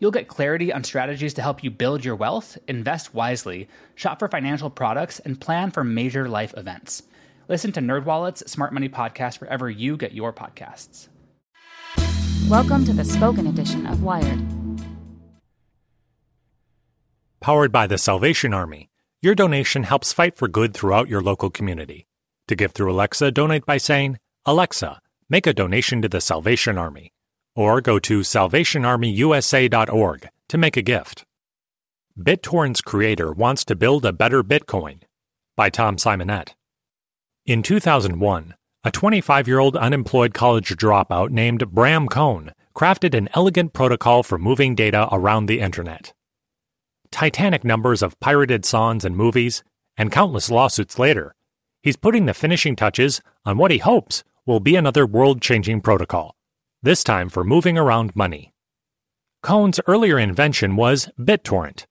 You'll get clarity on strategies to help you build your wealth, invest wisely, shop for financial products, and plan for major life events. Listen to NerdWallet's Smart Money Podcast wherever you get your podcasts. Welcome to the spoken edition of Wired. Powered by the Salvation Army, your donation helps fight for good throughout your local community. To give through Alexa, donate by saying, Alexa, make a donation to the Salvation Army or go to salvationarmyusa.org to make a gift. BitTorrent's creator wants to build a better Bitcoin by Tom Simonite. In 2001, a 25 year old unemployed college dropout named Bram Cohen crafted an elegant protocol for moving data around the internet. Titanic numbers of pirated songs and movies, and countless lawsuits later, he's putting the finishing touches on what he hopes will be another world changing protocol this time for moving around money. Cohen's earlier invention was BitTorrent,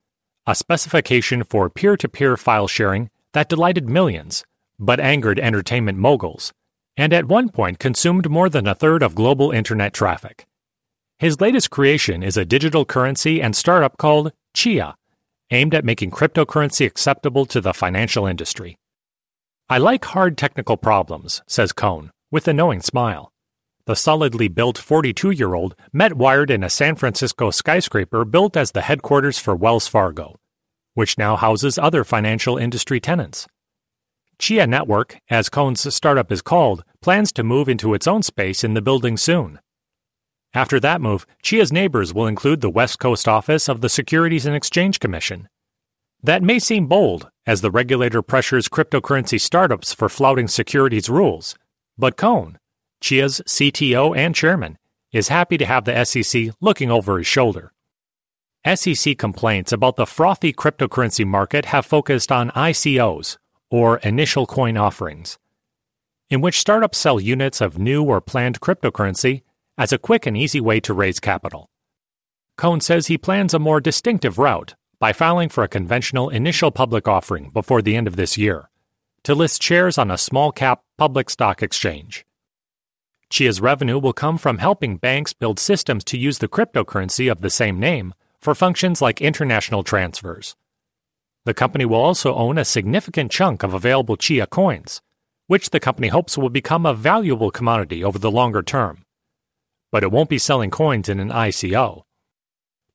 a specification for peer to peer file sharing that delighted millions, but angered entertainment moguls, and at one point consumed more than a third of global internet traffic. His latest creation is a digital currency and startup called Chia, aimed at making cryptocurrency acceptable to the financial industry. I like hard technical problems, says Cohen, with a knowing smile the solidly built 42 year old met Wired in a San Francisco skyscraper built as the headquarters for Wells Fargo, which now houses other financial industry tenants. Chia Network, as Cohen's startup is called, plans to move into its own space in the building soon. After that move, Chia's neighbors will include the West Coast office of the Securities and Exchange Commission. That may seem bold, as the regulator pressures cryptocurrency startups for flouting securities rules, but Cohen, Chia's CTO and chairman, is happy to have the SEC looking over his shoulder. SEC complaints about the frothy cryptocurrency market have focused on ICOs, or initial coin offerings, in which startups sell units of new or planned cryptocurrency as a quick and easy way to raise capital. Cohen says he plans a more distinctive route by filing for a conventional initial public offering before the end of this year to list shares on a small cap public stock exchange. Chia's revenue will come from helping banks build systems to use the cryptocurrency of the same name for functions like international transfers. The company will also own a significant chunk of available Chia coins, which the company hopes will become a valuable commodity over the longer term. But it won't be selling coins in an ICO.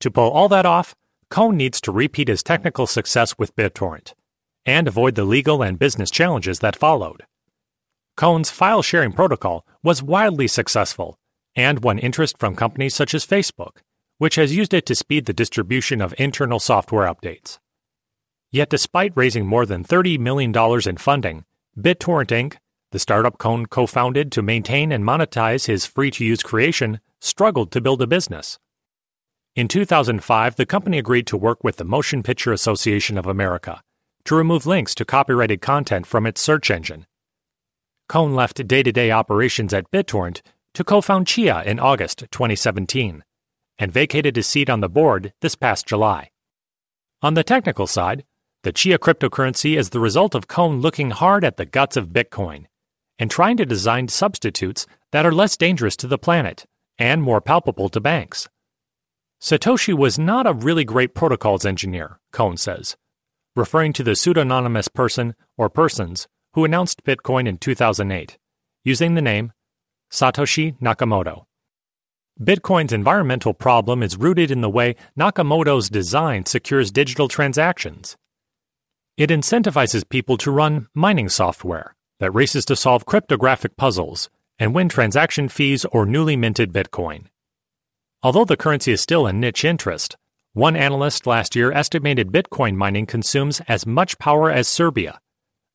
To pull all that off, Cohen needs to repeat his technical success with BitTorrent and avoid the legal and business challenges that followed. Cohen's file sharing protocol was wildly successful and won interest from companies such as Facebook, which has used it to speed the distribution of internal software updates. Yet, despite raising more than $30 million in funding, BitTorrent Inc., the startup Cohen co founded to maintain and monetize his free to use creation, struggled to build a business. In 2005, the company agreed to work with the Motion Picture Association of America to remove links to copyrighted content from its search engine Cohen left day to day operations at BitTorrent to co found Chia in August 2017 and vacated his seat on the board this past July. On the technical side, the Chia cryptocurrency is the result of Cohen looking hard at the guts of Bitcoin and trying to design substitutes that are less dangerous to the planet and more palpable to banks. Satoshi was not a really great protocols engineer, Cohen says, referring to the pseudonymous person or persons who announced Bitcoin in 2008, using the name Satoshi Nakamoto. Bitcoin's environmental problem is rooted in the way Nakamoto's design secures digital transactions. It incentivizes people to run mining software that races to solve cryptographic puzzles and win transaction fees or newly minted Bitcoin. Although the currency is still a niche interest, one analyst last year estimated Bitcoin mining consumes as much power as Serbia,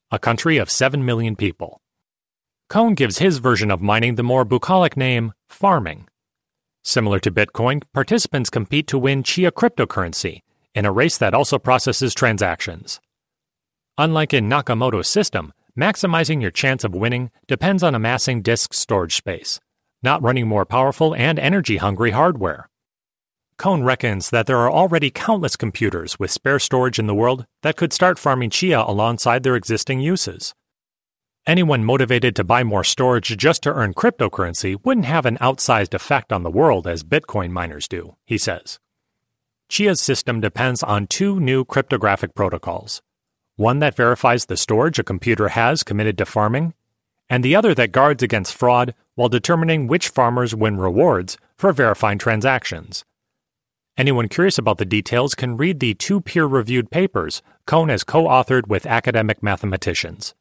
a country of 7 million people. Cohen gives his version of mining the more bucolic name farming. Similar to Bitcoin, participants compete to win Chia cryptocurrency in a race that also processes transactions. Unlike in Nakamoto's system, maximizing your chance of winning depends on amassing disk storage space, not running more powerful and energy hungry hardware. Cohen reckons that there are already countless computers with spare storage in the world that could start farming Chia alongside their existing uses. Anyone motivated to buy more storage just to earn cryptocurrency wouldn't have an outsized effect on the world as Bitcoin miners do, he says. Chia's system depends on two new cryptographic protocols one that verifies the storage a computer has committed to farming, and the other that guards against fraud while determining which farmers win rewards for verifying transactions. Anyone curious about the details can read the two peer reviewed papers Cohen has co authored with academic mathematicians.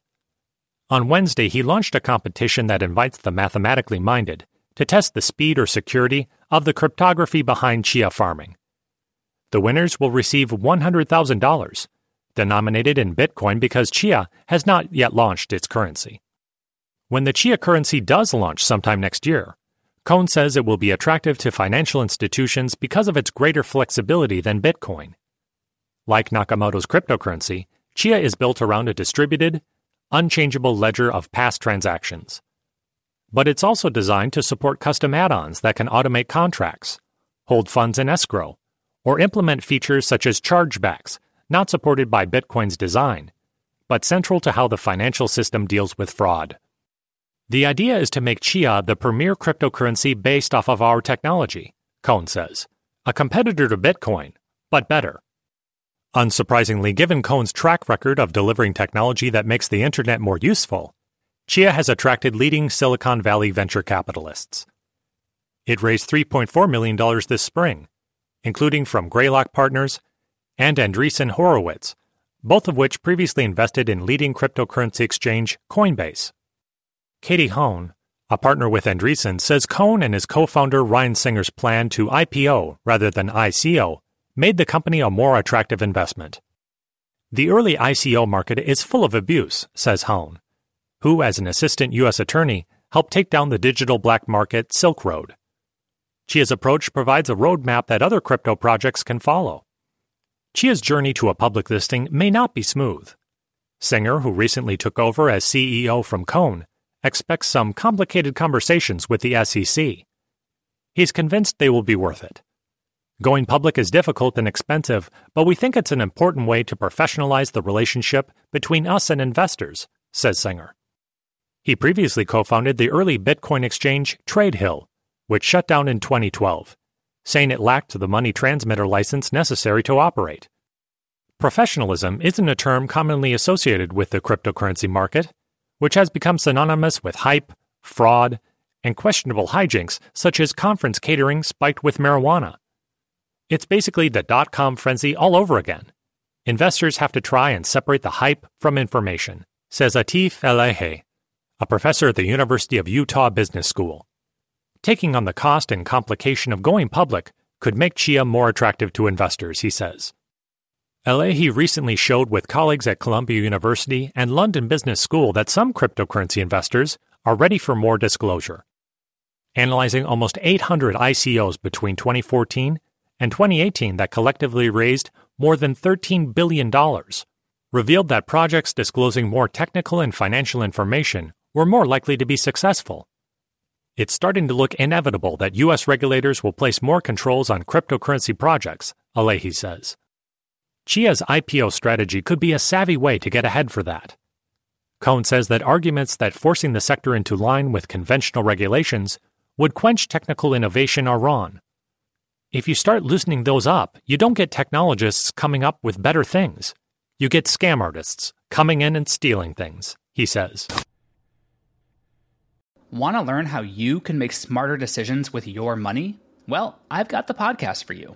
On Wednesday, he launched a competition that invites the mathematically minded to test the speed or security of the cryptography behind Chia farming. The winners will receive $100,000, denominated in Bitcoin because Chia has not yet launched its currency. When the Chia currency does launch sometime next year, Cohen says it will be attractive to financial institutions because of its greater flexibility than Bitcoin. Like Nakamoto's cryptocurrency, Chia is built around a distributed, unchangeable ledger of past transactions. But it's also designed to support custom add ons that can automate contracts, hold funds in escrow, or implement features such as chargebacks, not supported by Bitcoin's design, but central to how the financial system deals with fraud. The idea is to make Chia the premier cryptocurrency based off of our technology, Cohen says, a competitor to Bitcoin, but better. Unsurprisingly, given Cohen's track record of delivering technology that makes the internet more useful, Chia has attracted leading Silicon Valley venture capitalists. It raised $3.4 million this spring, including from Greylock Partners and Andreessen Horowitz, both of which previously invested in leading cryptocurrency exchange Coinbase. Katie Haun, a partner with Andreessen, says Cohen and his co founder Ryan Singer's plan to IPO rather than ICO made the company a more attractive investment. The early ICO market is full of abuse, says Haun, who, as an assistant U.S. attorney, helped take down the digital black market Silk Road. Chia's approach provides a roadmap that other crypto projects can follow. Chia's journey to a public listing may not be smooth. Singer, who recently took over as CEO from Cohen, expects some complicated conversations with the SEC. He's convinced they will be worth it. Going public is difficult and expensive, but we think it's an important way to professionalize the relationship between us and investors, says Singer. He previously co founded the early Bitcoin exchange TradeHill, which shut down in 2012, saying it lacked the money transmitter license necessary to operate. Professionalism isn't a term commonly associated with the cryptocurrency market, which has become synonymous with hype, fraud, and questionable hijinks such as conference catering spiked with marijuana. It's basically the dot com frenzy all over again. Investors have to try and separate the hype from information, says Atif Ellahie, a professor at the University of Utah Business School. Taking on the cost and complication of going public could make Chia more attractive to investors, he says. Ellahie recently showed with colleagues at Columbia University and London Business School that some cryptocurrency investors are ready for more disclosure. Analyzing almost 800 ICOs between 2014 and 2018 that collectively raised more than $13 billion, revealed that projects disclosing more technical and financial information were more likely to be successful. It's starting to look inevitable that U.S. regulators will place more controls on cryptocurrency projects, Ellahie says. Chia's IPO strategy could be a savvy way to get ahead for that. Cohen says that arguments that forcing the sector into line with conventional regulations would quench technical innovation are wrong. If you start loosening those up, you don't get technologists coming up with better things. You get scam artists coming in and stealing things, he says. Want to learn how you can make smarter decisions with your money? Well, I've got the podcast for you.